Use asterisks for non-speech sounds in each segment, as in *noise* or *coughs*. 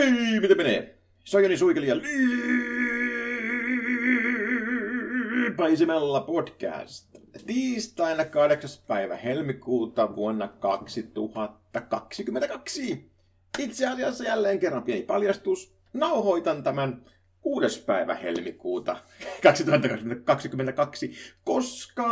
Hei, miten menee? Se on Joni Suikeli ja Liipaisimella podcast. Tiistaina 8. päivä helmikuuta vuonna 2022. Itse asiassa jälleen kerran pieni paljastus. Nauhoitan tämän 6. päivä helmikuuta *laughs* 2022, koska,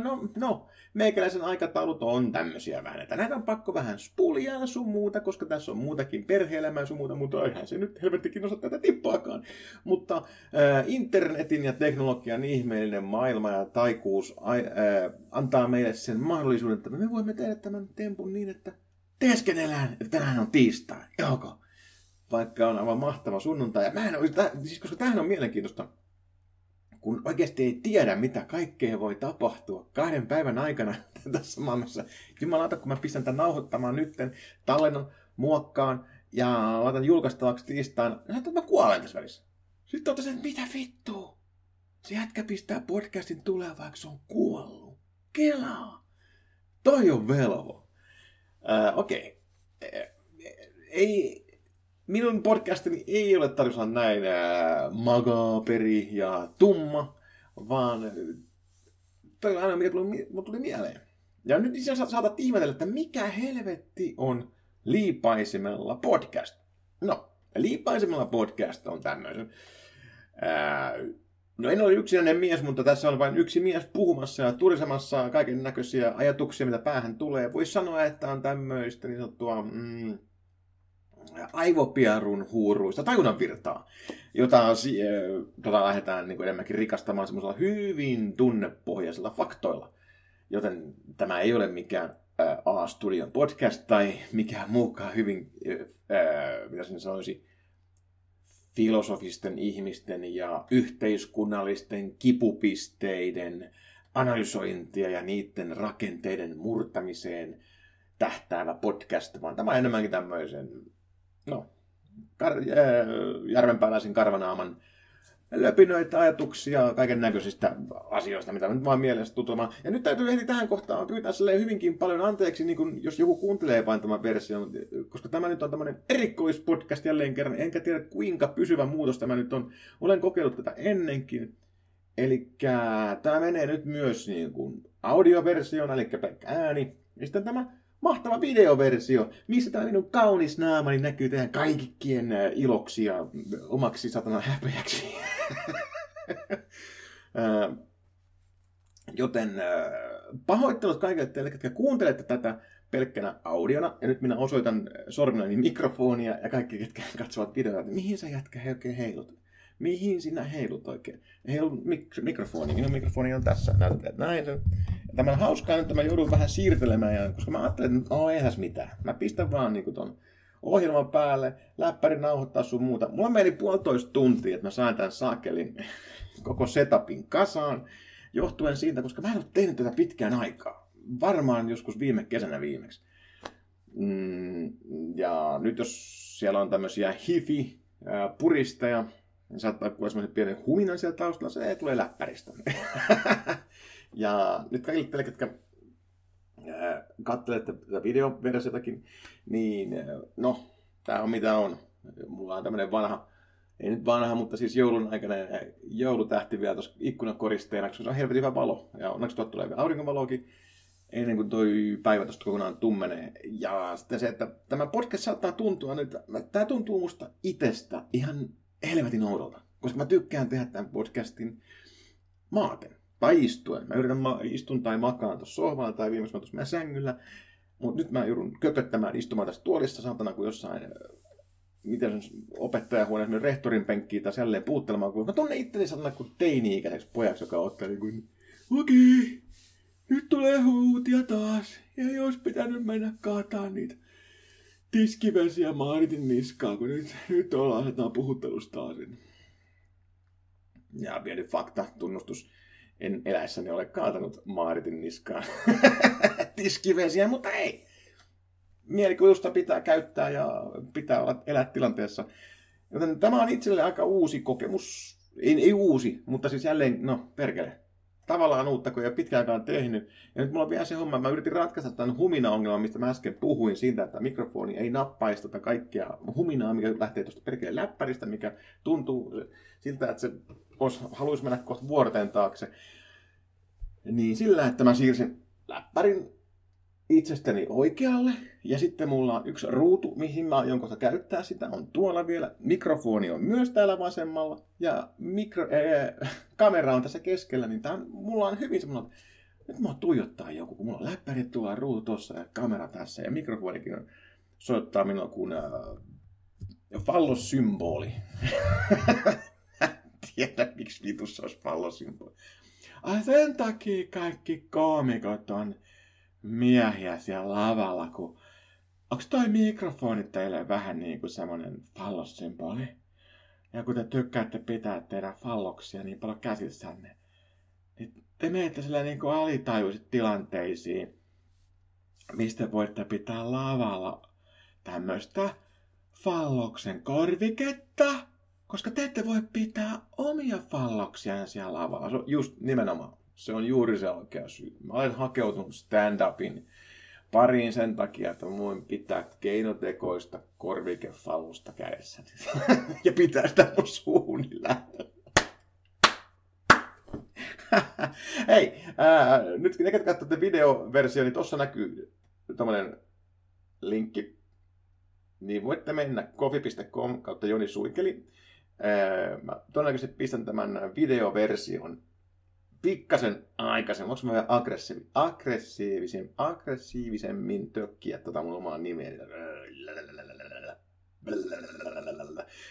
no, no, meikäläisen aikataulut on tämmöisiä vähän, että näitä on pakko vähän spulia ja sun muuta, koska tässä on muutakin perhe-elämää sun muuta, mutta eihän se nyt helvettikin osaa tätä tippaakaan. Mutta äh, internetin ja teknologian ihmeellinen maailma ja taikuus äh, antaa meille sen mahdollisuuden, että me voimme tehdä tämän tempun niin, että teeskennellään, että tänään on tiistai. Joko? Vaikka on aivan mahtava sunnuntai. Ja mä en ole, siis koska tämähän on mielenkiintoista kun oikeasti ei tiedä, mitä kaikkea voi tapahtua kahden päivän aikana *laughs* tässä maailmassa. Jumalauta, kun mä pistän tämän nauhoittamaan nytten, tallennan, muokkaan ja laitan julkaistavaksi tiistaina, niin mä kuolen tässä välissä. Sitten totesin, että mitä vittua? Se jätkä pistää podcastin tulee, vaikka se on kuollut. Kelaa. Toi on velvo. Okei. Okay. Ei, minun podcastini ei ole tarkoitus näin äh, magaperi ja tumma, vaan toi on aina mikä tuli, tuli mieleen. Ja nyt asiassa saatat ihmetellä, että mikä helvetti on Liipaisimella podcast. No, Liipaisimella podcast on tämmöisen. Ää, no en ole yksinäinen mies, mutta tässä on vain yksi mies puhumassa ja turisemassa kaiken näköisiä ajatuksia, mitä päähän tulee. Voisi sanoa, että on tämmöistä niin sanottua... Mm, aivopiarun huuruista tajunnan virtaa, jota tota lähdetään niin kuin enemmänkin rikastamaan semmoisella hyvin tunnepohjaisilla faktoilla. Joten tämä ei ole mikään A-studion podcast tai mikään muukaan hyvin, ää, mitä sinä sanoisi, filosofisten ihmisten ja yhteiskunnallisten kipupisteiden analysointia ja niiden rakenteiden murtamiseen tähtäävä podcast, vaan tämä on enemmänkin tämmöisen no, kar- järvenpääläisen karvanaaman löpinöitä ajatuksia kaiken näköisistä asioista, mitä nyt vaan mielessä tutumaan. Ja nyt täytyy heti tähän kohtaan pyytää sille hyvinkin paljon anteeksi, niin kun, jos joku kuuntelee vain tämän version, koska tämä nyt on tämmöinen erikoispodcast jälleen kerran, enkä tiedä kuinka pysyvä muutos tämä nyt on. Olen kokeillut tätä ennenkin. Eli tämä menee nyt myös niin kuin audioversioon, eli pelkkä ääni. Ja sitten tämä mahtava videoversio, missä tämä minun kaunis naamani näkyy teidän kaikkien iloksi ja omaksi satana häpeäksi. *laughs* Joten pahoittelut kaikille teille, jotka kuuntelette tätä pelkkänä audiona. Ja nyt minä osoitan sormellani mikrofonia ja kaikki, jotka katsovat videota, että mihin sä jätkä he oikein heilut. Mihin sinä heilut oikein? Heilun mik- mikrofoni. Minun mikrofoni on tässä. Näytät, näin. Tämä on hauskaa että mä joudun vähän siirtelemään, ja, koska mä ajattelin, että no eihän mitään. Mä pistän vaan niin ton ohjelman päälle, läppäri nauhoittaa sun muuta. Mulla meni puolitoista tuntia, että mä sain tämän saakelin *laughs* koko setupin kasaan, johtuen siitä, koska mä en ole tehnyt tätä pitkään aikaa. Varmaan joskus viime kesänä viimeksi. Mm, ja nyt jos siellä on tämmöisiä hifi puristeja, niin saattaa kuulla semmoisen pienen huminan siellä taustalla, se tulee läppäristä. *laughs* Ja nyt kaikille teille, jotka katselette tätä videoversiotakin, niin no, tämä on mitä on. Mulla on tämmöinen vanha, ei nyt vanha, mutta siis joulun aikana joulutähti vielä tuossa ikkunakoristeena, koska se on helvetin hyvä valo. Ja onneksi tuot tulee vielä aurinkovaloakin ennen kuin toi päivä tuosta kokonaan tummenee. Ja sitten se, että tämä podcast saattaa tuntua nyt, tämä tuntuu musta itsestä ihan helvetin oudolta. Koska mä tykkään tehdä tämän podcastin maaten tai istuen. Mä yritän ma- istun tai makaan tuossa sohvalla tai viimeksi mä tuossa sängyllä. Mutta nyt mä joudun kököttämään istumaan tässä tuolissa saatana kuin jossain miten se opettajahuoneessa rehtorin penkkiin tai jälleen puuttelemaan, kun mä tunnen itteni sellainen kuin teini-ikäiseksi pojaksi, joka ottaa niin kuin, okei, nyt tulee huutia taas, ja olisi pitänyt mennä kaataan niitä tiskivesiä Maaritin niskaa, kun nyt, nyt ollaan asetaan puhuttelusta taas. Ja pieni fakta, tunnustus en eläessäni ole kaatanut Maaritin niskaan *laughs* tiskivesiä, mutta ei. Mielikuvitusta pitää käyttää ja pitää olla elää tilanteessa. Joten tämä on itselle aika uusi kokemus. Ei, ei uusi, mutta siis jälleen, no perkele. Tavallaan uutta, kun ei ole pitkäänkään tehnyt. Ja nyt mulla on vielä se homma, mä yritin ratkaista tämän humina-ongelman, mistä mä äsken puhuin siitä, että mikrofoni ei nappaisi tätä kaikkea huminaa, mikä lähtee tuosta perkeleen läppäristä, mikä tuntuu siltä, että se haluaisi mennä kohta vuorten taakse. Niin sillä, että mä siirsin läppärin itsestäni oikealle, ja sitten mulla on yksi ruutu, mihin mä aion kohta käyttää sitä, on tuolla vielä. Mikrofoni on myös täällä vasemmalla, ja mikro, ää, *laughs* kamera on tässä keskellä, niin tää on, mulla on hyvin semmoinen, nyt mua tuijottaa joku, kun mulla on läppäri tuolla, ruutu tuossa ja kamera tässä, ja mikrofonikin on, soittaa minua kuin äh, fallossymboli. *laughs* tiedä, miksi vitussa olisi fallossymboli. Ai sen takia kaikki koomikot on miehiä siellä lavalla, kun onko toi mikrofoni teille vähän niin kuin semmoinen fallossymboli? Ja kun te tykkäätte pitää teidän falloksia niin paljon käsissänne, niin te menette sillä niin kuin alitajuiset tilanteisiin, mistä voitte pitää lavalla tämmöistä falloksen korviketta, koska te ette voi pitää omia falloksia siellä lavalla. Just nimenomaan se on juuri se oikea syy. Mä olen hakeutunut stand-upin pariin sen takia, että voin pitää keinotekoista korvikefallusta kädessä. *laughs* ja pitää sitä mun suunnilla. *laughs* Hei, ää, nyt ne, ketkä katsotte videoversio, niin tuossa näkyy tämmöinen linkki. Niin voitte mennä kofi.com kautta Joni Suikeli. Ää, mä todennäköisesti pistän tämän videoversion pikkasen aikaisemmin, mä vähän aggressiivi, aggressiivisemmin, tökkiä tota mun omaa nimeä.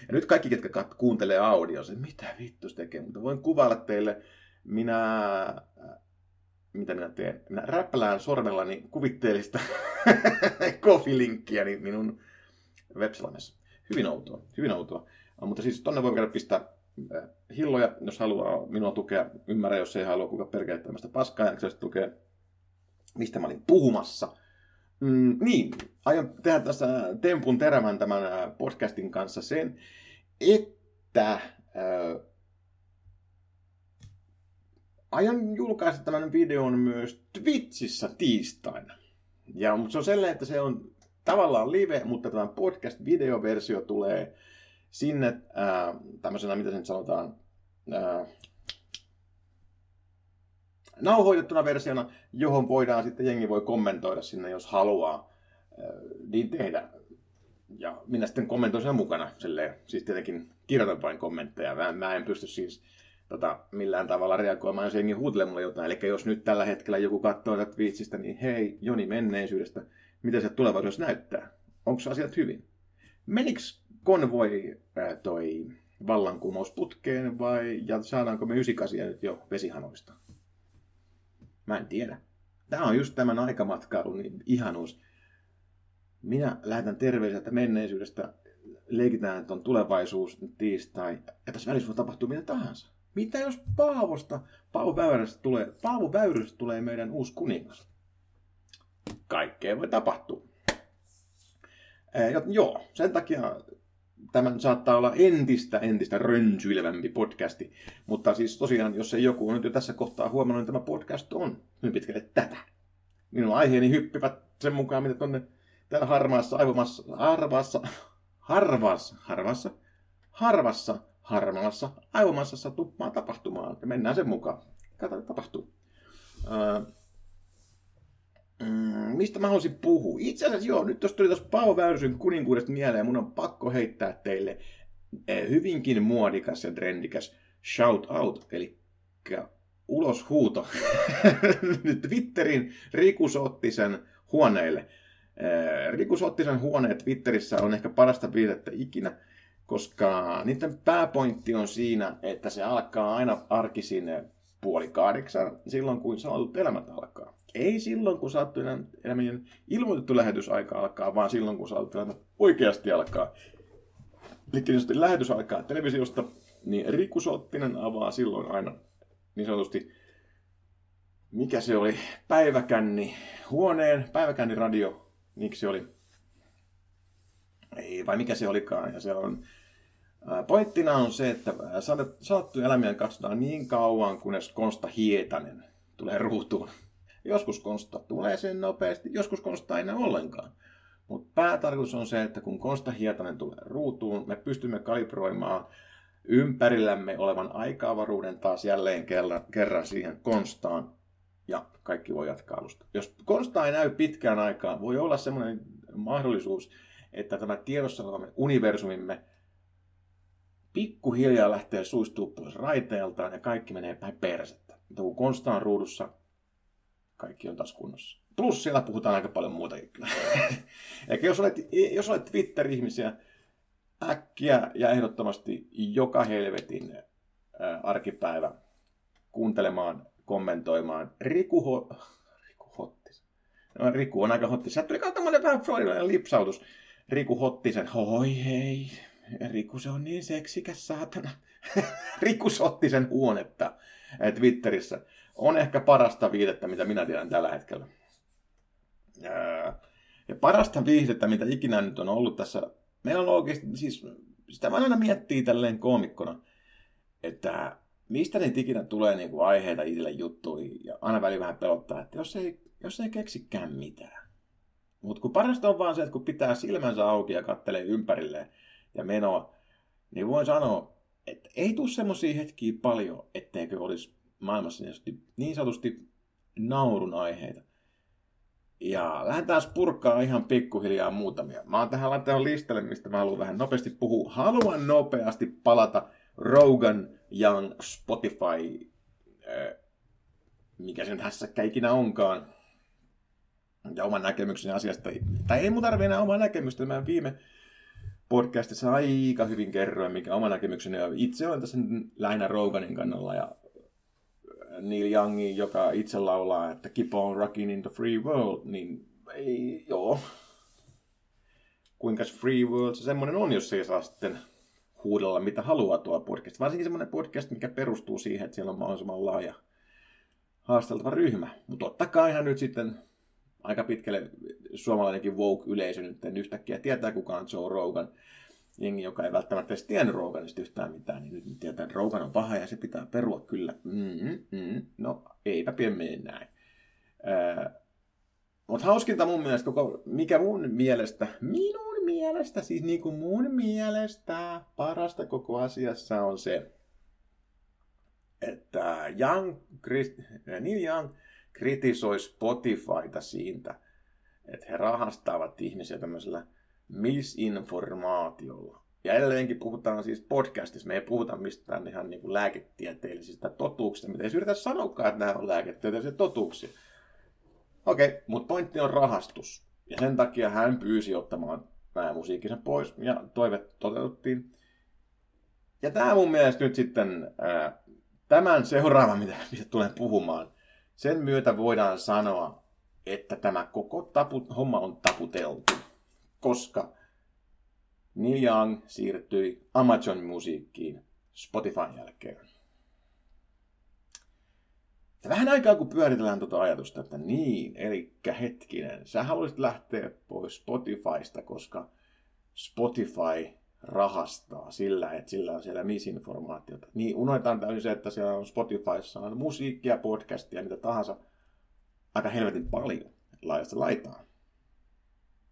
Ja nyt kaikki, ketkä kuuntelee audio, se mitä vittu se tekee, mutta voin kuvailla teille, minä, mitä minä teen, minä räppälään sormellani kuvitteellista *laughs* kofilinkkiä niin minun web Hyvin outoa, hyvin outoa. Mutta siis tonne voi käydä pistää Äh, hilloja, jos haluaa minua tukea. Ymmärrä, jos ei halua kuka perkele tämmöistä paskaa, ja se tukea, mistä mä olin puhumassa. Mm, niin, aion tehdä tässä tempun terävän tämän äh, podcastin kanssa sen, että äh, aion julkaista tämän videon myös Twitchissä tiistaina. Ja mutta se on sellainen, että se on tavallaan live, mutta tämä podcast-videoversio tulee sinne ää, tämmöisenä, mitä sen sanotaan, ää, nauhoitettuna versiona, johon voidaan sitten jengi voi kommentoida sinne, jos haluaa ää, niin tehdä. Ja minä sitten kommentoin sen mukana, silleen, siis tietenkin kirjoitan vain kommentteja. Mä, mä en pysty siis tota, millään tavalla reagoimaan, jos jengi huutelee mulle jotain. Eli jos nyt tällä hetkellä joku katsoo tätä viitsistä, niin hei, Joni menneisyydestä, mitä se tulevaisuudessa näyttää? Onko asiat hyvin? Meniks konvoi ää, toi vallankumous putkeen vai ja saadaanko me 98 nyt jo vesihanoista? Mä en tiedä. Tämä on just tämän aikamatkailun niin ihanuus. Minä lähetän terveiset menneisyydestä, leikitään ton tulevaisuus tiistai, ja tässä välissä voi tapahtua mitä tahansa. Mitä jos Paavosta, Paavo Väyrystä tulee, Paavo Väyrystä tulee meidän uusi kuningas? Kaikkea voi tapahtua. Ee, joo, sen takia tämän saattaa olla entistä, entistä rönsyilevämpi podcasti. Mutta siis tosiaan, jos ei joku on nyt jo tässä kohtaa huomannut, niin tämä podcast on hyvin pitkälle tätä. Minun aiheeni hyppivät sen mukaan, mitä tuonne täällä harmaassa, aivomassa, harvassa, harvassa, harvassa, harvassa, harmaassa, aivomassassa tuppaa tapahtumaan. Ja mennään sen mukaan. Katsotaan, tapahtuu. Uh, Mm, mistä mä haluaisin puhua? Itse asiassa joo, nyt tuossa tuli tuossa Paavo Väyrysen kuninkuudesta mieleen, mun on pakko heittää teille eh, hyvinkin muodikas ja trendikäs shout out, eli uloshuuto *laughs* Twitterin Riku Sottisen huoneille. Eh, Riku Sottisen huoneet Twitterissä on ehkä parasta viitettä ikinä, koska niiden pääpointti on siinä, että se alkaa aina arkisin puoli kahdeksan, silloin kun saatut elämät alkaa. Ei silloin, kun saattu elämien ilmoitettu lähetysaika alkaa, vaan silloin, kun saattu oikeasti alkaa. Eli niin lähetys alkaa televisiosta, niin Riku Sottinen avaa silloin aina niin sanotusti, mikä se oli, päiväkänni, huoneen, päiväkänni radio, miksi se oli, ei, vai mikä se olikaan, ja siellä on Pointtina on se, että sanottuja eläimiä katsotaan niin kauan, kunnes Konsta Hietanen tulee ruutuun. Joskus Konsta tulee sen nopeasti, joskus Konsta ei enää ollenkaan. Mutta päätarkoitus on se, että kun Konsta Hietanen tulee ruutuun, me pystymme kalibroimaan ympärillämme olevan aikaavaruuden taas jälleen kerran, siihen Konstaan, ja kaikki voi jatkaa alusta. Jos Konsta ei näy pitkään aikaan, voi olla semmoinen mahdollisuus, että tämä tiedossa olevamme universumimme pikkuhiljaa lähtee suistuu pois raiteeltaan ja kaikki menee päin persettä. Mutta kun Konsta on ruudussa, kaikki on taas kunnossa. Plus siellä puhutaan aika paljon muutakin kyllä. *laughs* Eli jos olet, jos olet Twitter-ihmisiä, äkkiä ja ehdottomasti joka helvetin arkipäivä kuuntelemaan, kommentoimaan Riku, Ho... Riku Hottis. No, Riku on aika hottis. Sieltä tuli tämmöinen vähän freudilainen lipsautus. Riku Hottisen, hoi hei, Riku se on niin seksikäs saatana. *laughs* Riku Sottisen huonetta Twitterissä on ehkä parasta viihdettä, mitä minä tiedän tällä hetkellä. Ja parasta viihdettä, mitä ikinä nyt on ollut tässä. Meillä on oikeasti, siis sitä mä aina miettii tälleen koomikkona, että mistä ne ikinä tulee niin kuin aiheita itselle juttuihin. Ja aina väli vähän pelottaa, että jos ei, jos ei keksikään mitään. Mutta kun parasta on vaan se, että kun pitää silmänsä auki ja kattelee ympärilleen ja menoa, niin voin sanoa, että ei tule semmoisia hetkiä paljon, etteikö olisi maailmassa niin sanotusti, niin sanotusti naurun aiheita. Ja lähdetään purkaa ihan pikkuhiljaa muutamia. Mä oon tähän laittanut listalle, mistä mä haluan vähän nopeasti puhua. Haluan nopeasti palata Rogan Young Spotify, äh, mikä sen hässäkkä ikinä onkaan, ja oman näkemykseni asiasta. Tai ei mun tarvi enää omaa näkemystä. Mä viime podcastissa aika hyvin kerroin, mikä oma näkemykseni on. Itse olen tässä lähinnä Roganin kannalla ja Neil Youngin, joka itse laulaa, että keep on rocking in the free world, niin ei, joo. Kuinka free world se semmoinen on, jos ei saa sitten huudella mitä haluaa tuo podcast. Varsinkin semmoinen podcast, mikä perustuu siihen, että siellä on mahdollisimman laaja haasteltava ryhmä. Mutta ottakaa ihan nyt sitten aika pitkälle suomalainenkin woke-yleisö nyt yhtäkkiä tietää kukaan Joe Rogan jengi, joka ei välttämättä edes tiennyt Roganista yhtään mitään, niin nyt tietää, että Rogan on paha ja se pitää perua kyllä. Mm, mm, no, eipä pian mene näin. Mutta hauskinta mun mielestä, koko, mikä mun mielestä, minun mielestä, siis niin kuin mun mielestä parasta koko asiassa on se, että Young, Neil Young kritisoi Spotifyta siitä, että he rahastavat ihmisiä tämmöisellä misinformaatiolla. Ja edelleenkin puhutaan siis podcastissa, me ei puhuta mistään ihan niin kuin lääketieteellisistä totuuksista, mitä ei yritä sanoakaan, että nämä on lääketieteellisiä totuuksia. Okei, okay, mutta pointti on rahastus. Ja sen takia hän pyysi ottamaan nämä musiikkinsa pois, ja toive toteutettiin. Ja tämä mun mielestä nyt sitten, ää, tämän seuraava, mitä, mistä tulen puhumaan, sen myötä voidaan sanoa, että tämä koko tapu, homma on taputeltu koska Neil Young siirtyi Amazon-musiikkiin Spotifyn jälkeen. Vähän aikaa kun pyöritellään tuota ajatusta, että niin, eli hetkinen, sä haluaisit lähteä pois Spotifysta, koska Spotify rahastaa sillä, että sillä on siellä misinformaatiota. Niin unohdetaan täysin se, että siellä on Spotifyssa on musiikkia, podcastia, mitä tahansa, aika helvetin paljon laajasta laitaan.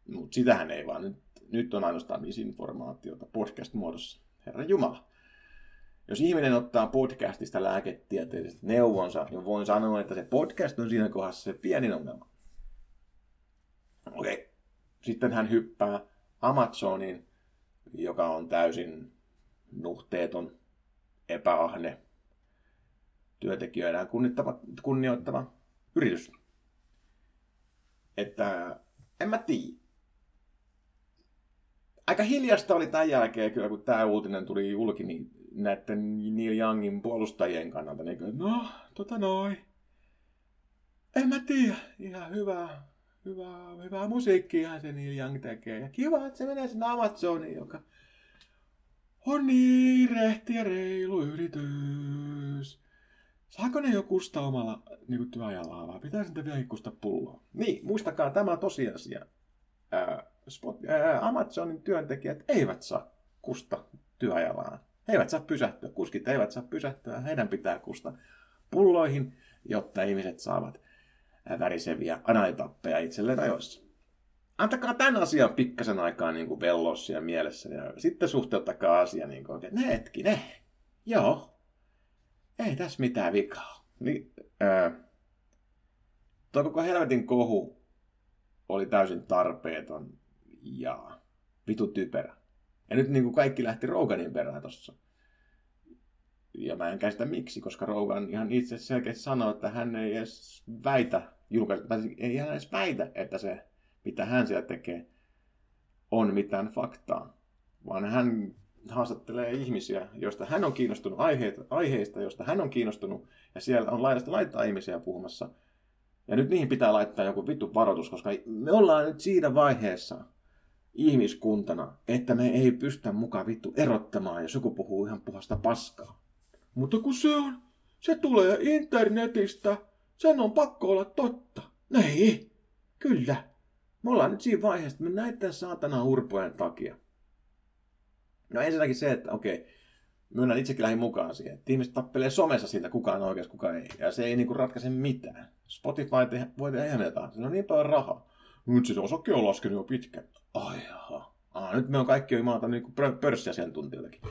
Mutta sitähän ei vaan. Nyt, nyt on ainoastaan misinformaatiota podcast-muodossa. Herra Jumala. Jos ihminen ottaa podcastista lääketieteelliset neuvonsa, niin voin sanoa, että se podcast on siinä kohdassa se pienin ongelma. Okei. Sitten hän hyppää Amazonin, joka on täysin nuhteeton, epäahne, työntekijöidään kunnioittava yritys. Että en mä tiedä aika hiljasta oli tämän jälkeen kyllä, kun tämä uutinen tuli julki, niin näiden Neil Youngin puolustajien kannalta, niin kuin, no, tota noin. En mä tiedä, ihan hyvää, hyvää, hyvää musiikkia se Neil Young tekee. Ja kiva, että se menee sinne Amazoniin, joka on niin rehti ja reilu yritys. Saako ne jo kusta omalla niin työajallaan vai pitää sitten vielä kusta pulloa? Niin, muistakaa tämä tosiasia. Ää, Spot, ää, Amazonin työntekijät eivät saa kusta työajallaan. He eivät saa pysähtyä, kuskit eivät saa pysähtyä, heidän pitää kusta pulloihin, jotta ihmiset saavat väriseviä analitappeja itselleen ajoissa. Antakaa tämän asian pikkasen aikaa niin kuin vellossia mielessä ja sitten suhteuttakaa asia niin kuin, että ne hetki, ne, joo, ei tässä mitään vikaa. Niin, ää, tuo koko helvetin kohu oli täysin tarpeeton ja vitu typerä. Ja nyt niin kuin kaikki lähti Roganin perään tossa. Ja mä en käsitä miksi, koska Rogan ihan itse selkeästi sanoi, että hän ei edes väitä, julkaista, tai ei hän edes väitä, että se, mitä hän siellä tekee, on mitään faktaa. Vaan hän haastattelee ihmisiä, joista hän on kiinnostunut aiheita, aiheista, joista hän on kiinnostunut, ja siellä on laidasta laittaa ihmisiä puhumassa. Ja nyt niihin pitää laittaa joku vittu varoitus, koska me ollaan nyt siinä vaiheessa, ihmiskuntana, että me ei pystytä mukaan vittu erottamaan, jos joku puhuu ihan puhasta paskaa. Mutta kun se on, se tulee internetistä, sen on pakko olla totta. Ei, kyllä. Me ollaan nyt siinä vaiheessa, että me näiden saatana urpojen takia. No ensinnäkin se, että okei, myönnän itsekin lähin mukaan siihen, että ihmiset tappelee somessa siitä, kuka on oikeassa, kuka ei. Ja se ei niinku ratkaise mitään. Spotify te, voi tehdä ihan jotain. Se on niin paljon rahaa. Nyt se osake on laskenut jo pitkään. Ai jaha. Ah, nyt me on kaikki maata niin pörssiasiantuntijoitakin.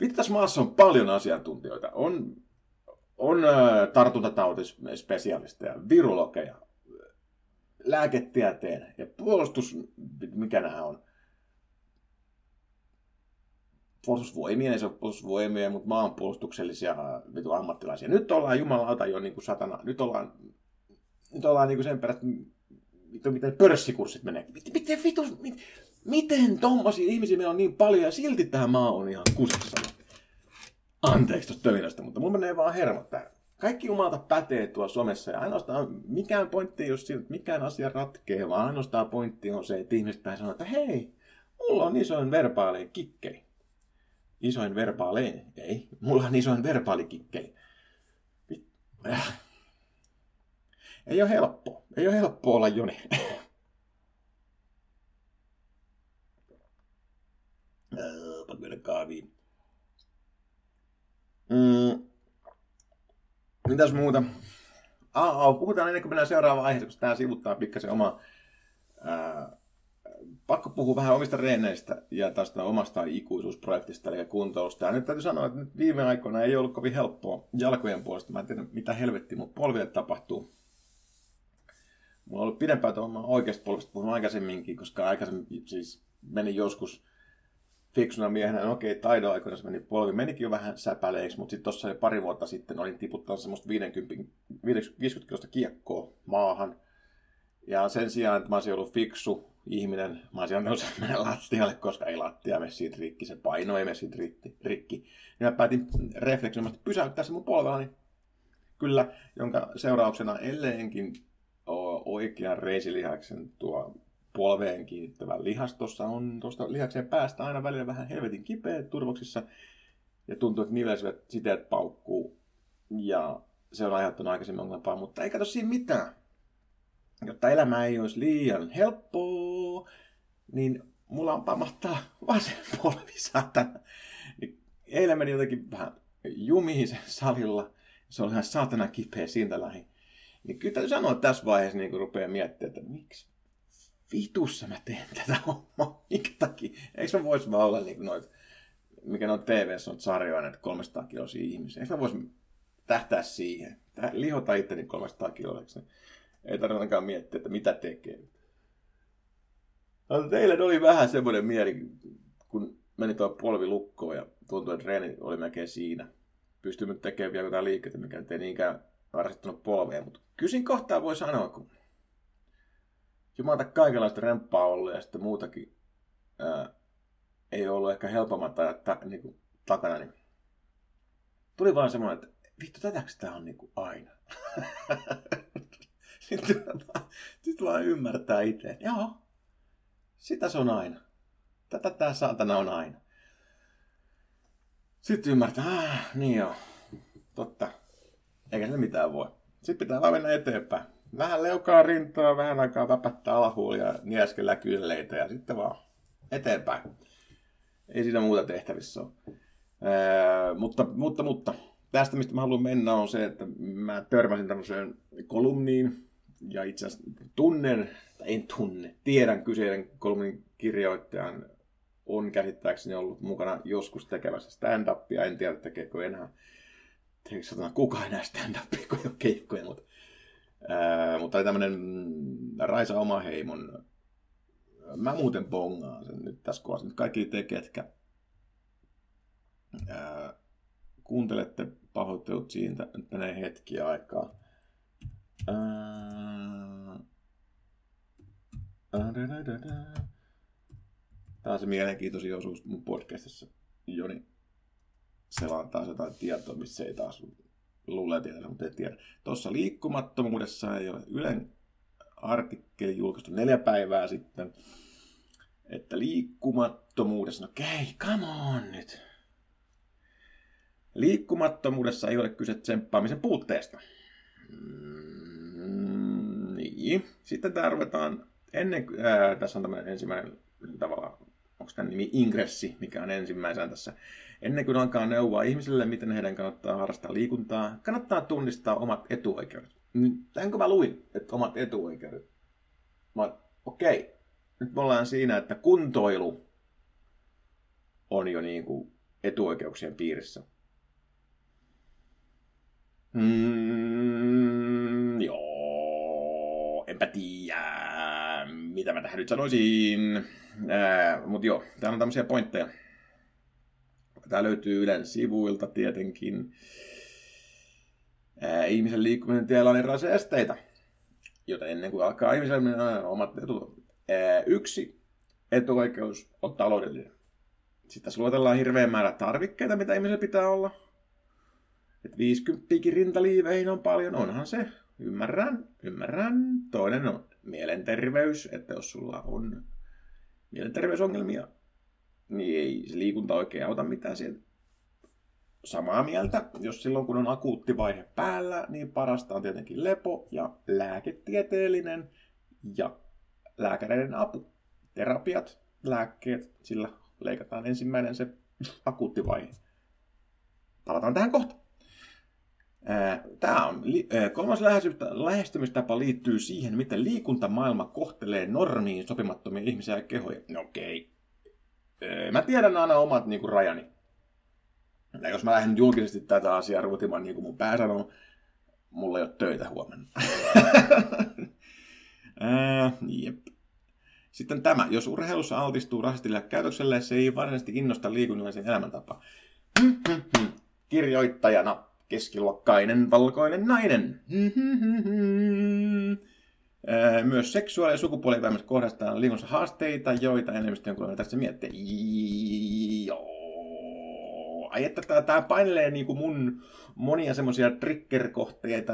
Vittu, tässä maassa on paljon asiantuntijoita. On, on äh, tartuntatautispesialisteja, virologeja, lääketieteen ja puolustus, mikä nämä on. Puolustusvoimia, ei se ole puolustusvoimia, mutta maanpuolustuksellisia vitu ammattilaisia. Nyt ollaan jumalauta jo niin kuin satana. Nyt ollaan, nyt ollaan niin kuin sen perästä, miten pörssikurssit menee. Miten, vitu, miten, miten tommosia ihmisiä meillä on niin paljon ja silti tämä maa on ihan kusessa. Anteeksi tuosta tölinästä, mutta mun menee vaan hermot täällä. Kaikki jumalta pätee tuolla somessa ja ainoastaan mikään pointti ei ole siinä, että mikään asia ratkee, vaan ainoastaan pointti on se, että ihmiset pääsee sanoa, että hei, mulla on isoin verbaalein kikkeli. Isoin verbaalein? Ei, mulla on isoin verbaalikikkeli. Äh. Ei ole helppo. Ei ole helppo olla Joni. Kaaviin. Mm. Mitäs muuta? Ah, ah, puhutaan ennen kuin mennään seuraavaan aiheeseen, koska tämä sivuttaa pikkasen omaa. Ää, pakko puhua vähän omista reeneistä ja tästä omasta ikuisuusprojektista eli kuntoilusta. Ja nyt täytyy sanoa, että nyt viime aikoina ei ollut kovin helppoa jalkojen puolesta. Mä en tiedä, mitä helvetti mun polville tapahtuu. Mulla on ollut pidempään tuohon oikeasta polvesta puhunut aikaisemminkin, koska aikaisemmin siis meni joskus fiksuna miehenä, no okei, aikoina se meni polvi, menikin jo vähän säpäleiksi, mutta sitten tuossa pari vuotta sitten olin tiputtanut semmoista 50, 50 kilosta kiekkoa maahan. Ja sen sijaan, että mä olisin ollut fiksu ihminen, mä olisin sen mennä lattialle, koska ei lattia mene siitä rikki, se paino ei mene siitä rikki. rikki. Ja mä päätin refleksinomaisesti pysäyttää se mun polvellani. Kyllä, jonka seurauksena elleenkin oikean reisilihaksen tuo polveen kiinnittävä lihastossa on tuosta lihaksen päästä aina välillä vähän helvetin kipeä turvoksissa ja tuntuu, että nivelsivät siteet paukkuu ja se on aiheuttanut aikaisemmin ongelmaa, mutta ei kato siinä mitään. Jotta elämä ei olisi liian helppoa, niin mulla on pamahtaa vasen polvi, saatana. Niin eilen meni jotenkin vähän jumiin salilla. Se oli ihan saatana kipeä siitä lähi. Niin kyllä täytyy sanoa että tässä vaiheessa, niin kun rupeaa miettimään, että miksi vitussa mä teen tätä hommaa, *laughs* minkä takia? Eikö mä vois vaan olla niin noit, mikä noit TV-ssä on sarjoja, näitä 300 kilosia ihmisiä. Eikö mä vois tähtää siihen? Lihota itteni 300 kiloiksi. Ei tarvitse ainakaan miettiä, että mitä tekee. No, teille oli vähän semmoinen mieli, kun meni tuo polvi lukkoon ja tuntui, että reeni oli melkein siinä. Pystyimme tekemään vielä jotain liikkeitä, mikä ei niinkään rasittanut polvea, mutta kysin kohtaa voi sanoa, kun jumalta kaikenlaista remppaa ollut ja sitten muutakin ää, ei ollut ehkä helpommat ajat ta, kuin, takana, niin tuli vaan semmoinen, että vittu, tätäkö tämä on niin kuin aina? *laughs* sitten, sitten vaan ymmärtää itse, joo, sitä se on aina. Tätä tämä saatana on aina. Sitten ymmärtää, ah, niin joo, totta. Eikä se mitään voi. Sitten pitää vaan mennä eteenpäin. Vähän leukaa rintaa, vähän aikaa väpättää alahuulia, nieskellä kylleitä ja sitten vaan eteenpäin. Ei siinä muuta tehtävissä ole. Ää, mutta, mutta, mutta tästä, mistä mä haluan mennä, on se, että mä törmäsin tämmöiseen kolumniin, ja itse asiassa tunnen, tai en tunne, tiedän kyseinen kolumnin kirjoittajan on käsittääkseni ollut mukana joskus tekemässä stand-upia. En tiedä, tekeekö enää, tekeekö satana kuka enää stand-upia, kun ei ole keikkoja, mutta, ää, mutta oli tämmöinen Raisa Omaheimon, mä muuten bongaan sen nyt tässä kohdassa. Nyt kaikki te, ketkä ää, kuuntelette pahoittelut siitä, nyt menee hetki aikaa. Ää, Tämä on se mielenkiintoisin osuus mun podcastissa. Joni selaa taas jotain tietoa, missä ei taas luulee tietää, mutta ei tiedä. Tuossa liikkumattomuudessa ei ole Ylen artikkeli julkaistu neljä päivää sitten, että liikkumattomuudessa, no okay, come on nyt. Liikkumattomuudessa ei ole kyse tsemppaamisen puutteesta. Mm, niin. Sitten tarvitaan, ennen, ää, tässä on tämmöinen ensimmäinen tavallaan onko tämä nimi Ingressi, mikä on ensimmäisenä tässä. Ennen kuin alkaa neuvoa ihmisille, miten heidän kannattaa harrastaa liikuntaa, kannattaa tunnistaa omat etuoikeudet. Tämänkö mä luin, että omat etuoikeudet? Mä okei, okay. nyt me ollaan siinä, että kuntoilu on jo niin kuin etuoikeuksien piirissä. Mm, joo, enpä tiedä, mitä mä tähän nyt sanoisin. Mutta joo, täällä on tämmöisiä pointteja. Tämä löytyy Ylen sivuilta tietenkin. Ää, ihmisen liikkumisen tiellä on erilaisia esteitä, joten ennen kuin alkaa ihmisen omat etu. Ää, yksi etuoikeus on taloudellinen. Sitten tässä luetellaan hirveän määrä tarvikkeita, mitä ihmisellä pitää olla. Et 50 rintaliiveihin on paljon, onhan se. Ymmärrän, ymmärrän. Toinen on mielenterveys, että jos sulla on mielenterveysongelmia, niin ei se liikunta oikein auta mitään siihen. Samaa mieltä, jos silloin kun on akuutti vaihe päällä, niin parasta on tietenkin lepo ja lääketieteellinen ja lääkäreiden apu. Terapiat, lääkkeet, sillä leikataan ensimmäinen se akuutti vaihe. Palataan tähän kohta. Tämä on, kolmas lähestymistapa liittyy siihen, miten liikuntamaailma kohtelee normiin sopimattomia ihmisiä ja kehoja. No okei. Okay. Mä tiedän aina omat niin kuin, rajani. Ja jos mä lähden julkisesti tätä asiaa ruutimaan, niin kuin mun pää sanoo, mulla ei ole töitä huomenna. *laughs* äh, jep. Sitten tämä. Jos urheilussa altistuu rasistille käytökselle, se ei varsinaisesti innosta liikunnallisen elämäntapaa. *laughs* Kirjoittajana keskiluokkainen valkoinen nainen. *laughs* Myös seksuaali- ja sukupuolivähemmät kohdastetaan liikunnassa haasteita, joita enemmistön kuulemma tässä miettii. Ai että tää painelee niinku mun monia semmosia trigger-kohteita.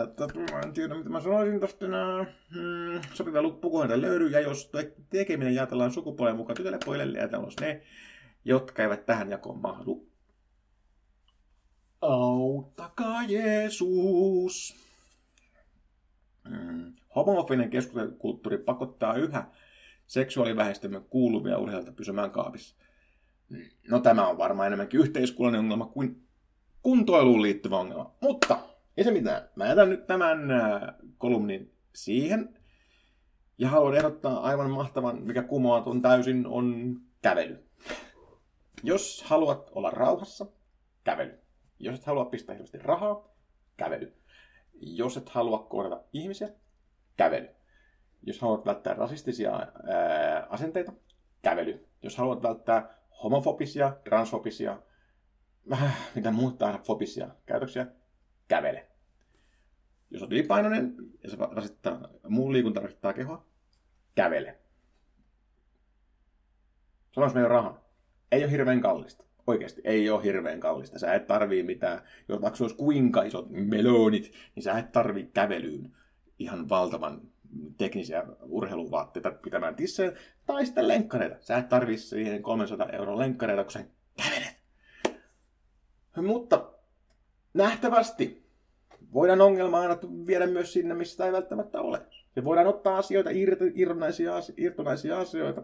Mä en tiedä, mitä mä sanoisin tosta nää. Hmm, sopivia loppukohdita löydy, ja jos tekeminen jaatellaan sukupuolen mukaan tytölle, pojille ja ne, jotka eivät tähän jakoon mahdu. Auttakaa Jeesus! Mm. Homofinen keskustelukulttuuri pakottaa yhä seksuaalivähestymän kuuluvia urheilijoita pysymään kaapissa. No tämä on varmaan enemmänkin yhteiskunnallinen ongelma kuin kuntoiluun liittyvä ongelma. Mutta ei se mitään. Mä jätän nyt tämän äh, kolumnin siihen. Ja haluan ehdottaa aivan mahtavan, mikä kumoaa tuon täysin, on kävely. Jos haluat olla rauhassa, kävely. Jos et halua pistää hirveästi rahaa, kävely. Jos et halua kohdata ihmisiä, kävely. Jos haluat välttää rasistisia ää, asenteita, kävely. Jos haluat välttää homofobisia, transfobisia, äh, mitä muuta fobisia käytöksiä, kävele. Jos on ylipainoinen ja se rasittaa, muu liikunta rasittaa kehoa, kävele. Sanois meidän rahan. Ei ole hirveän kallista oikeasti ei ole hirveän kallista. Sä et tarvii mitään, jos vaikka olisi kuinka isot melonit, niin sä et tarvii kävelyyn ihan valtavan teknisiä urheiluvaatteita pitämään tisseen, tai sitten lenkkareita. Sä et tarvii siihen 300 euron lenkkareita, kun sä kävelet. Mutta nähtävästi voidaan ongelmaa aina viedä myös sinne, missä ei välttämättä ole. Ja voidaan ottaa asioita, irtonaisia, asioita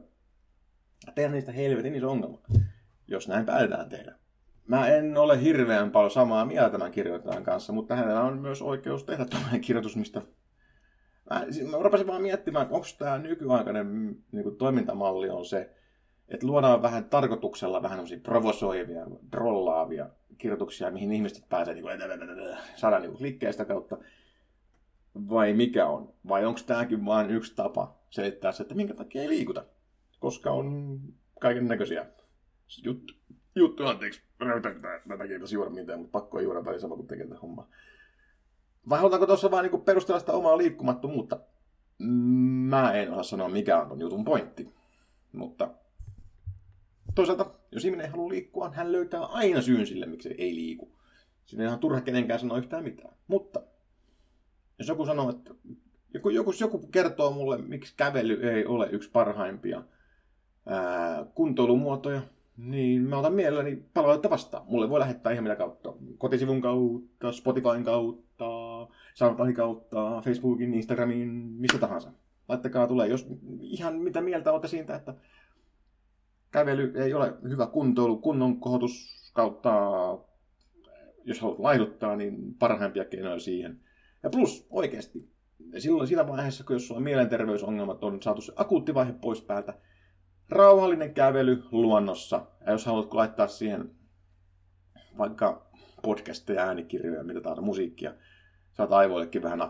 tehdä niistä helvetin iso ongelma jos näin päätetään tehdä. Mä en ole hirveän paljon samaa mieltä tämän kirjoittajan kanssa, mutta hänellä on myös oikeus tehdä tämmöinen kirjoitus, mistä mä, siis mä rupesin vaan miettimään, onko tämä nykyaikainen niin kuin, toimintamalli on se, että luodaan vähän tarkoituksella vähän provosoivia, drollaavia kirjoituksia, mihin ihmiset pääsee niin kuin, saada niin klikkeistä kautta. Vai mikä on? Vai onko tämäkin vain yksi tapa selittää se, että minkä takia ei liikuta? Koska on kaiken näköisiä juttu, juttu, anteeksi, tätäkin tosi juoda mitään, mutta pakko ei juoda sama kuin tekee tätä hommaa. Vai halutaanko tuossa vaan niin perustella sitä omaa liikkumattomuutta? Mä en osaa sanoa, mikä on ton jutun pointti. Mutta toisaalta, jos ihminen ei halua liikkua, hän löytää aina syyn sille, miksi ei liiku. Siinä ei ihan turha kenenkään sanoa yhtään mitään. Mutta jos joku sanoo, että joku, joku, joku kertoo mulle, miksi kävely ei ole yksi parhaimpia ää, kuntoilumuotoja, niin mä otan mielelläni palautetta vastaan. Mulle voi lähettää ihan mitä kautta. Kotisivun kautta, Spotifyn kautta, SoundCloudin kautta, Facebookin, Instagramin, mistä tahansa. Laittakaa tulee, jos ihan mitä mieltä olette siitä, että kävely ei ole hyvä kuntoilu, kunnon kohotus kautta, jos haluat laihduttaa, niin parhaimpia keinoja siihen. Ja plus, oikeasti, silloin siinä vaiheessa, kun jos sulla mielenterveysongelmat on saatu se akuuttivaihe pois päältä, rauhallinen kävely luonnossa. Ja jos haluat laittaa siihen vaikka podcasteja, äänikirjoja, mitä tahansa, musiikkia, saat aivoillekin vähän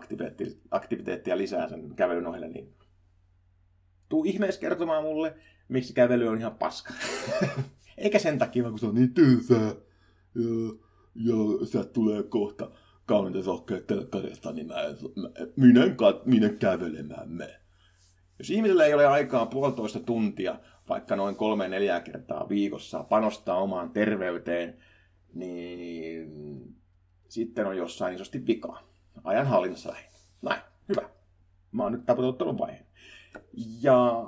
aktiviteettia, lisää sen kävelyn ohelle, niin tuu ihmeessä kertomaan mulle, miksi kävely on ihan paska. *laughs* Eikä sen takia, kun se on niin tylsää. Ja, ja sieltä tulee kohta kauniita sokkeet telkkarista, niin mä, mä, minä, minä kävelemään me. Jos ihmisellä ei ole aikaa puolitoista tuntia, vaikka noin kolme neljä kertaa viikossa, panostaa omaan terveyteen, niin sitten on jossain isosti vikaa. Ajan hallinnassa lähinnä. Näin, hyvä. Mä oon nyt tapututtanut vaiheen. Ja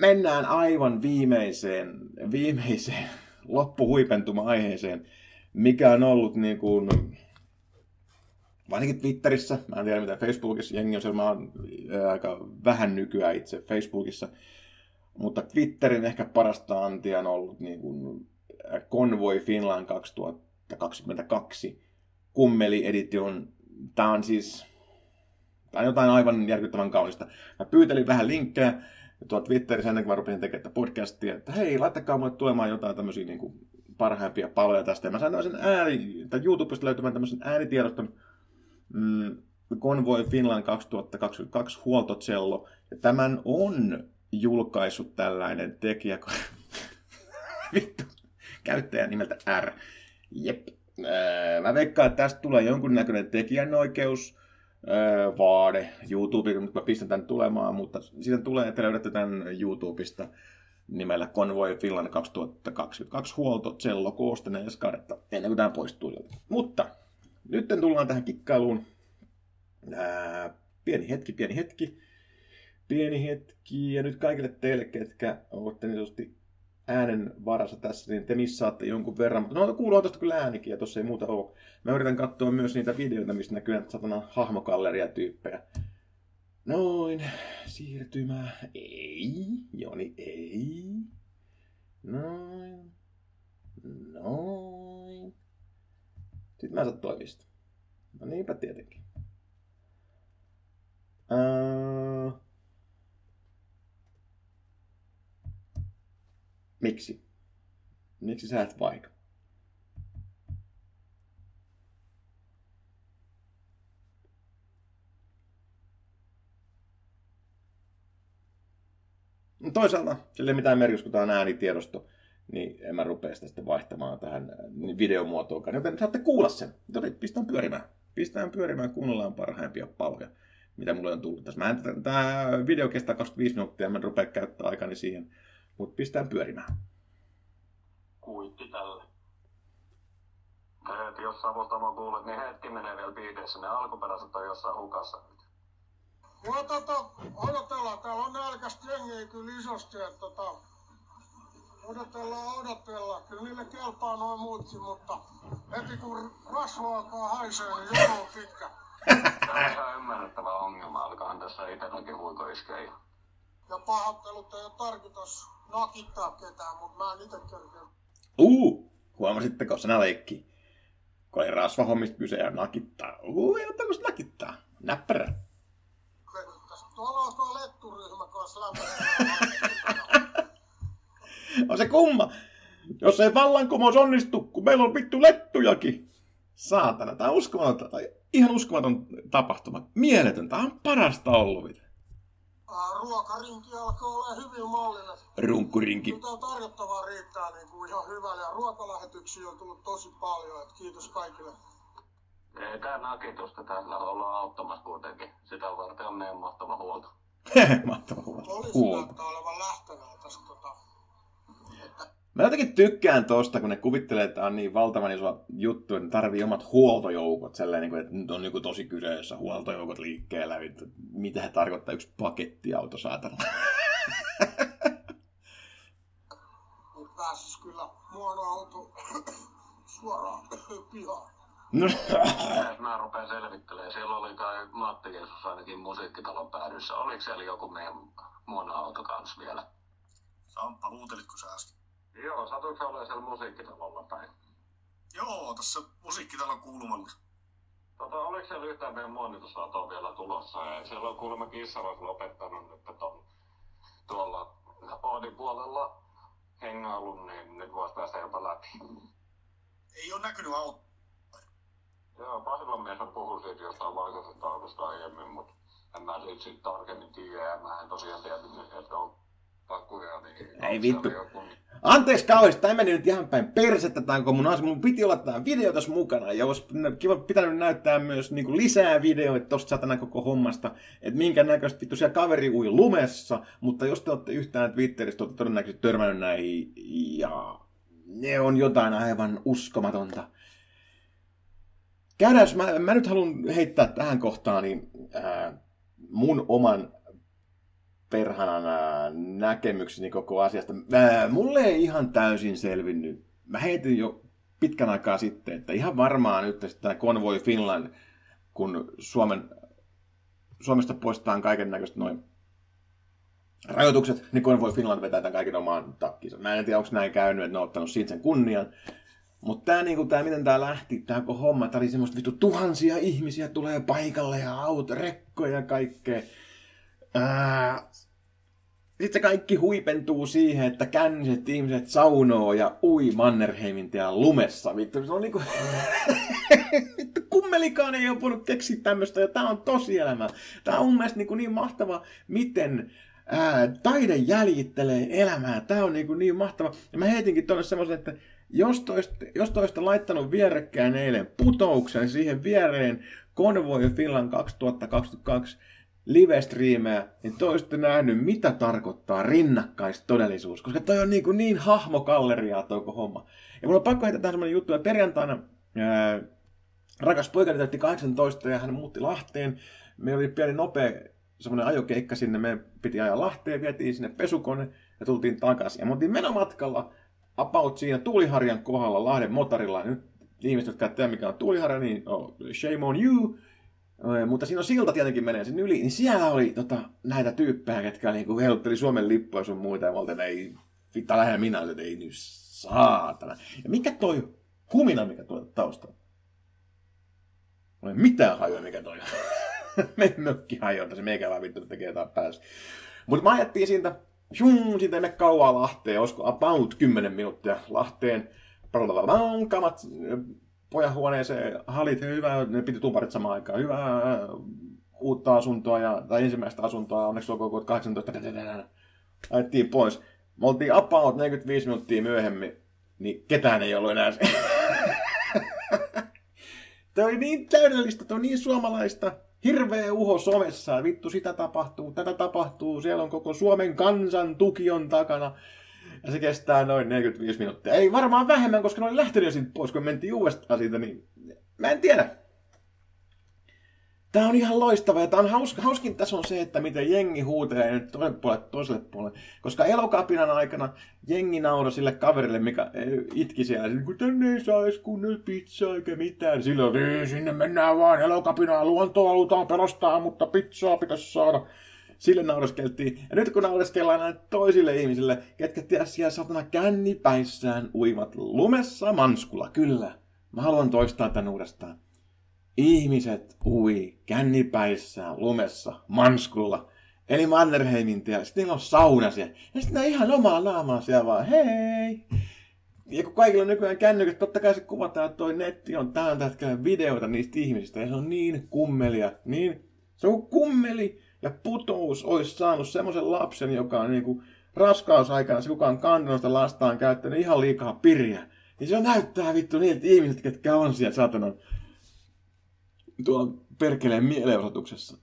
mennään aivan viimeiseen, viimeiseen *laughs* loppuhuipentuma-aiheeseen, mikä on ollut niin kuin ainakin Twitterissä, mä en tiedä mitä Facebookissa, jengi on mä oon aika vähän nykyään itse Facebookissa, mutta Twitterin ehkä parasta antia on ollut niin kuin Convoy Finland 2022 kummeli edition. Tämä on siis tämä on jotain aivan järkyttävän kaunista. Mä pyytelin vähän linkkejä tuo Twitterissä ennen kuin mä rupesin tekemään podcastia, että hei, laittakaa mulle tulemaan jotain tämmöisiä niin kuin parhaimpia paloja tästä. Ja mä sain tämmöisen ääni, tai YouTubesta löytymään tämmöisen äänitiedoston mm, Convoy Finland 2022 huoltocello. Ja tämän on julkaissut tällainen tekijä, *laughs* vittu, käyttäjä nimeltä R. Jep. Mä veikkaan, että tästä tulee jonkunnäköinen tekijänoikeus vaade YouTube, kun mä pistän tämän tulemaan, mutta siitä tulee, että löydätte tämän YouTubesta nimellä Convoy Finland 2022 huolto cello koostinen eskaretta ennen kuin tämä poistuu. Mutta nyt tullaan tähän kikkailuun. Ää, pieni hetki, pieni hetki. Pieni hetki. Ja nyt kaikille teille, ketkä olette niin sanotusti äänen varassa tässä, niin te missaatte jonkun verran. Mutta no, kuuluu tuosta kyllä äänikin, ja tuossa ei muuta ole. Mä yritän katsoa myös niitä videoita, missä näkyy näitä satana hahmokalleria tyyppejä. Noin, siirtymä. Ei, Joni, ei. Noin. Noin. Sitten mä saat toimista. No niinpä tietenkin. Uh... Miksi? Miksi sä et vaihda? No toisaalta, sille ei mitään merkitystä, kun tämä on äänitiedosto, niin en mä rupea sitä sitten vaihtamaan tähän äh, videomuotoon. Joten saatte kuulla sen. Joten pistän pyörimään. Pistään pyörimään, kuunnellaan parhaimpia paloja, mitä mulle on tullut tässä. Mä en, tämä video kestää 25 minuuttia, mä en rupea käyttää aikani siihen. Mutta pistään pyörimään. Kuitti tälle. Heti jos Savostamo kuulet, niin hetki menee vielä biideissä. Ne alkuperäiset on jossain hukassa nyt. Joo, tota, odotellaan. Täällä on nälkästä jengiä kyllä isosti. Että, tota, odotellaan, odotellaan. Kyllä niille kelpaa noin muutkin, mutta heti kun rasva alkaa haisee, niin joku on pitkä. Tämä on ihan ymmärrettävä ongelma. Alkaa tässä itselläkin huiko iskeä. Ja pahoittelut ei ole tarkoitus nakittaa ketään, mutta mä en itse kerkeä. Uu, huomasitteko sana leikki? Kun oli rasvahommista kyse ja nakittaa. Uu, ei ottanut nakittaa. Näppärä. Tuolla on tuo letturyhmä kanssa. *laughs* On se kumma. Jos ei vallankumous onnistu, kun meillä on vittu lettujakin. Saatana, tää on uskomaton, ihan uskomaton tapahtuma. Mieletön, tää on parasta ollut. Ruokarinki alkaa olla hyvin mallinen. Runkkurinki. Mitä tarjottavaa riittää niin kuin ihan hyvällä ja ruokalähetyksiä on tullut tosi paljon. Et kiitos kaikille. Ei tää nakitusta täällä ollaan auttamassa kuitenkin. Sitä varten on meidän mahtava huolto. *laughs* Mahtava huomata. Poliisi Huom. näyttää olevan lähtevää tästä tota, Mä jotenkin tykkään tosta, kun ne kuvittelee, että on niin valtavan iso juttu, että ne tarvii omat huoltojoukot. Sellainen, niin että nyt on tosi kyseessä huoltojoukot liikkeellä. Vittu, Mitä he tarkoittaa yksi pakettiauto, saatana. pääsis kyllä muono-auto *coughs* suoraan pihaan. No, mä rupean selvittelemään, siellä oli kai Matti Jeesus ainakin musiikkitalon päädyssä. Oliko siellä joku meidän muona-auto kanssa vielä? Samppa, huutelitko sä äsken? Joo, satuiko se olemaan siellä musiikkitalolla päin? Joo, tässä musiikkitalon kulmalla. Tota, oliko siellä yhtään meidän monitusaatoa vielä tulossa? Ja siellä on kuulemma kissaras lopettanut nyt ton, tuolla Oodin puolella hengailun, niin nyt voisi päästä jopa läpi. Ei ole näkynyt auto. Joo, Pasilan mies on puhunut siitä jostain valkoisesta autosta aiemmin, mutta en mä siitä, siitä tarkemmin tiedä. Mä en tosiaan tiedä, että on pakkuja, niin... Ei vittu. joku- Anteeksi kauheasti, tämä meni nyt ihan päin persettä tämä mun asia. Mun piti olla tämä video tässä mukana ja olisi kiva pitänyt näyttää myös niin kuin lisää videoita tosta satana koko hommasta, että minkä näköistä vittu siellä kaveri ui lumessa, mutta jos te olette yhtään Twitteristä, olette todennäköisesti törmännyt näihin ja ne on jotain aivan uskomatonta. Käydään, mä, mä nyt haluan heittää tähän kohtaan niin, ää, mun oman perhanan näkemykseni koko asiasta. Ää, mulle ei ihan täysin selvinnyt. Mä heitin jo pitkän aikaa sitten, että ihan varmaan nyt tämä Convoy Finland, kun Suomen, Suomesta poistetaan kaiken näköistä noin rajoitukset, niin Convoy Finland vetää tämän kaiken omaan takkiinsa. Mä en tiedä, onko näin käynyt, että ne on ottanut siitä sen kunnian. Mutta tämä, niinku, tää, miten tämä lähti, tämä koko homma, tämä oli semmoista vittu tuhansia ihmisiä tulee paikalle ja auto, rekkoja ja kaikkea. Sitten se kaikki huipentuu siihen, että känniset ihmiset saunoo ja ui Mannerheimin lumessa. Vittu, se on niinku... *laughs* Vittu, kummelikaan ei ole voinut keksiä tämmöistä, ja tää on tosielämä. Tää on mun mielestä niinku niin mahtava, miten ää, taide jäljittelee elämää. Tää on niinku niin mahtava. Ja mä heitinkin tuonne semmoisen, että jos toista, jos toista laittanut vierekkäin eilen putouksen siihen viereen Convoy Finland 2022 live-striimejä, niin te olisitte nähnyt, mitä tarkoittaa rinnakkaistodellisuus. Koska toi on niin, kuin niin hahmokalleriaa toi homma. Ja mulla on pakko heittää tähän semmoinen juttu, että perjantaina ää, rakas poikani täytti 18 ja hän muutti Lahteen. Meillä oli pieni nopea semmoinen ajokeikka sinne, me piti ajaa Lahteen, vietiin sinne pesukone ja tultiin takaisin. Ja me oltiin menomatkalla about siinä Tuuliharjan kohdalla Lahden motorilla. Nyt ihmiset, jotka tiedä mikä on Tuuliharja, niin oh, shame on you. Mutta siinä on silta tietenkin menee sen yli, niin siellä oli tota, näitä tyyppejä, ketkä niinku heilutteli Suomen lippua sun muita, ja mä ei, vitta lähde minä, että ei nyt saatana. Ja mikä toi humina, mikä tuolla taustalla? Mulla ei mitään hajua, mikä toi on. *laughs* me mökki hajota, se meikä vaan vittu tekee jotain päässä. Mutta mä ajettiin siitä, jum, siitä mene kauaa Lahteen, olisiko about 10 minuuttia Lahteen. Blablabla, kamat pojahuoneeseen, halit hyvää, ne piti tuparit samaan aikaan, hyvää uutta asuntoa ja, tai ensimmäistä asuntoa, onneksi olkoon 18, ajettiin pois. Me oltiin about 45 minuuttia myöhemmin, niin ketään ei ollut enää. Tämä *laughs* oli niin täydellistä, tämä on niin suomalaista. Hirveä uho somessa, vittu sitä tapahtuu, tätä tapahtuu, siellä on koko Suomen kansan tukion takana. Ja se kestää noin 45 minuuttia. Ei varmaan vähemmän, koska ne oli lähtenyt jo pois, kun mentiin uudestaan siitä, niin mä en tiedä. Tää on ihan loistava ja tää on hauska, hauskin tässä on se, että miten jengi huutelee nyt toiselle puolelle toiselle puolelle. Koska elokapinan aikana jengi nauroi sille kaverille, mikä eh, itki siellä, niin kun tänne ei saisi kunnon pizzaa eikä mitään. Silloin, "Ei, sinne mennään vaan elokapinaan, luontoa halutaan pelastaa, mutta pizzaa pitäisi saada. Sille naureskeltiin. Ja nyt kun naureskellaan näille toisille ihmisille, ketkä tiedät siellä satana kännipäissään uivat lumessa manskulla, kyllä. Mä haluan toistaa tämän uudestaan. Ihmiset ui kännipäissään lumessa manskulla. Eli Mannerheimin tiellä. Sitten niillä on sauna siellä. Ja sitten ne ihan omaa naamaa siellä vaan, hei! Ja kun kaikilla on nykyään kännykät, totta kai se kuvataan, että toi netti on tällä hetkellä videoita niistä ihmisistä. Ja se on niin kummelia, niin se on kummeli ja putous olisi saanut semmoisen lapsen, joka on niinku raskausaikana, se kukaan kantanut sitä lastaan käyttänyt ihan liikaa piriä. Niin se näyttää vittu niiltä ihmisiltä, ketkä on siellä saatanan tuolla perkeleen mielenosoituksessa.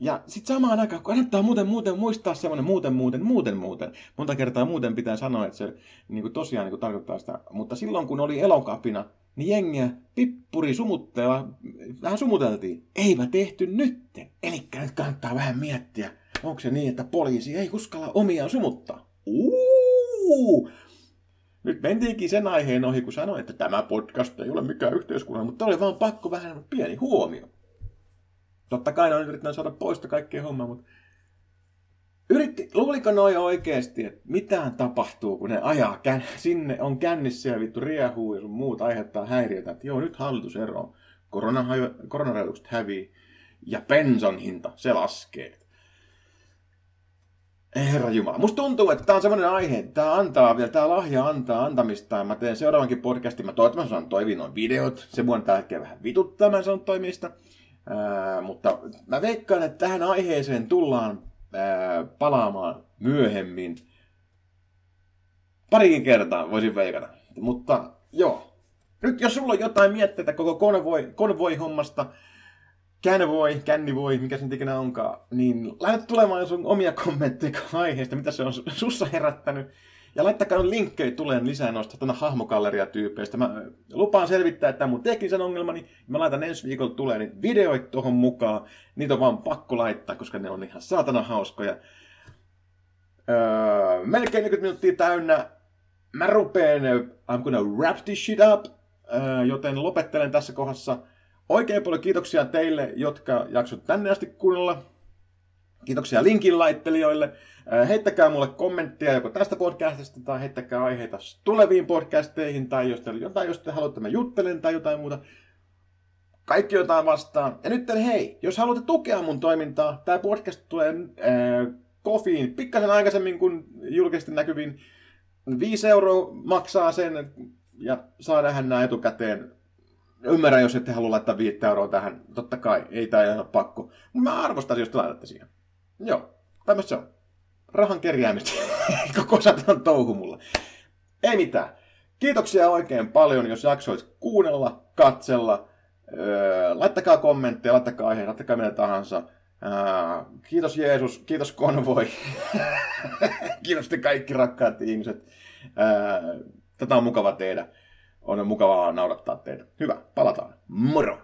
Ja sitten samaan aikaan, kannattaa muuten muuten muistaa semmoinen muuten muuten muuten muuten. Monta kertaa muuten pitää sanoa, että se niin kuin tosiaan niin kuin tarkoittaa sitä. Mutta silloin kun oli elokapina, niin jengiä pippuri sumutteella vähän sumuteltiin. Eivä tehty nytten. Eli nyt kannattaa vähän miettiä, onko se niin, että poliisi ei uskalla omiaan sumuttaa. Uuu! Nyt mentiinkin sen aiheen ohi, kun sanoin, että tämä podcast ei ole mikään yhteiskunnan, mutta oli vaan pakko vähän pieni huomio. Totta kai on yrittänyt saada poista kaikkea hommaa, mutta Yritti, luuliko noi oikeesti, että mitään tapahtuu, kun ne ajaa kän, sinne, on kännissä ja vittu riehuu ja sun muut aiheuttaa häiriötä, että joo, nyt hallitus eroo, koronarajoitukset hävii ja pensan hinta, se laskee. Herra Jumala. Musta tuntuu, että tämä on semmoinen aihe, että tämä antaa vielä, tämä lahja antaa antamista. Mä teen seuraavankin podcastin. Mä toivon, että mä toimia noin videot. Se mua tällä hetkellä vähän vituttaa, mä saan toimista. Ää, mutta mä veikkaan, että tähän aiheeseen tullaan palaamaan myöhemmin. Parikin kertaa voisin veikata. Mutta joo. Nyt jos sulla on jotain mietteitä koko konvoi, konvoi-hommasta, voi, känni voi, mikä sen ikinä onkaan, niin laita tulemaan sun omia kommentteja aiheesta, mitä se on sussa herättänyt. Ja laittakaa linkkejä tulee lisää noista tuonne hahmokalleria-tyypeistä. Mä lupaan selvittää että mun teknisen ongelmani. Mä laitan ensi viikolla tulee niin videoit tuohon mukaan. Niitä on vaan pakko laittaa, koska ne on ihan saatana hauskoja. Öö, melkein 40 minuuttia täynnä. Mä rupeen, I'm gonna wrap this shit up. Öö, joten lopettelen tässä kohdassa. Oikein paljon kiitoksia teille, jotka jaksot tänne asti kuunnella. Kiitoksia linkin laittelijoille. Heittäkää mulle kommenttia joko tästä podcastista tai heittäkää aiheita tuleviin podcasteihin tai jos teillä jotain, jos te haluatte mä juttelen tai jotain muuta. Kaikki jotain vastaan. Ja nyt hei, jos haluatte tukea mun toimintaa, tämä podcast tulee äh, kofiin pikkasen aikaisemmin kuin julkisesti näkyviin. 5 euroa maksaa sen ja saa nähdä nämä etukäteen. Ymmärrän, jos ette halua laittaa 5 euroa tähän. Totta kai, ei tämä ole pakko. Mutta mä arvostaisin, jos te laitatte siihen. Joo, tämmöistä *laughs* se on rahan kerjäämistä. Koko satan touhu mulla. Ei mitään. Kiitoksia oikein paljon, jos jaksoit kuunnella, katsella. Öö, laittakaa kommentteja, laittakaa aiheita, laittakaa mitä tahansa. Öö, kiitos Jeesus, kiitos konvoi. *laughs* kiitos te kaikki rakkaat ihmiset. Öö, tätä on mukava tehdä. On mukavaa naurattaa teitä. Hyvä, palataan. Moro!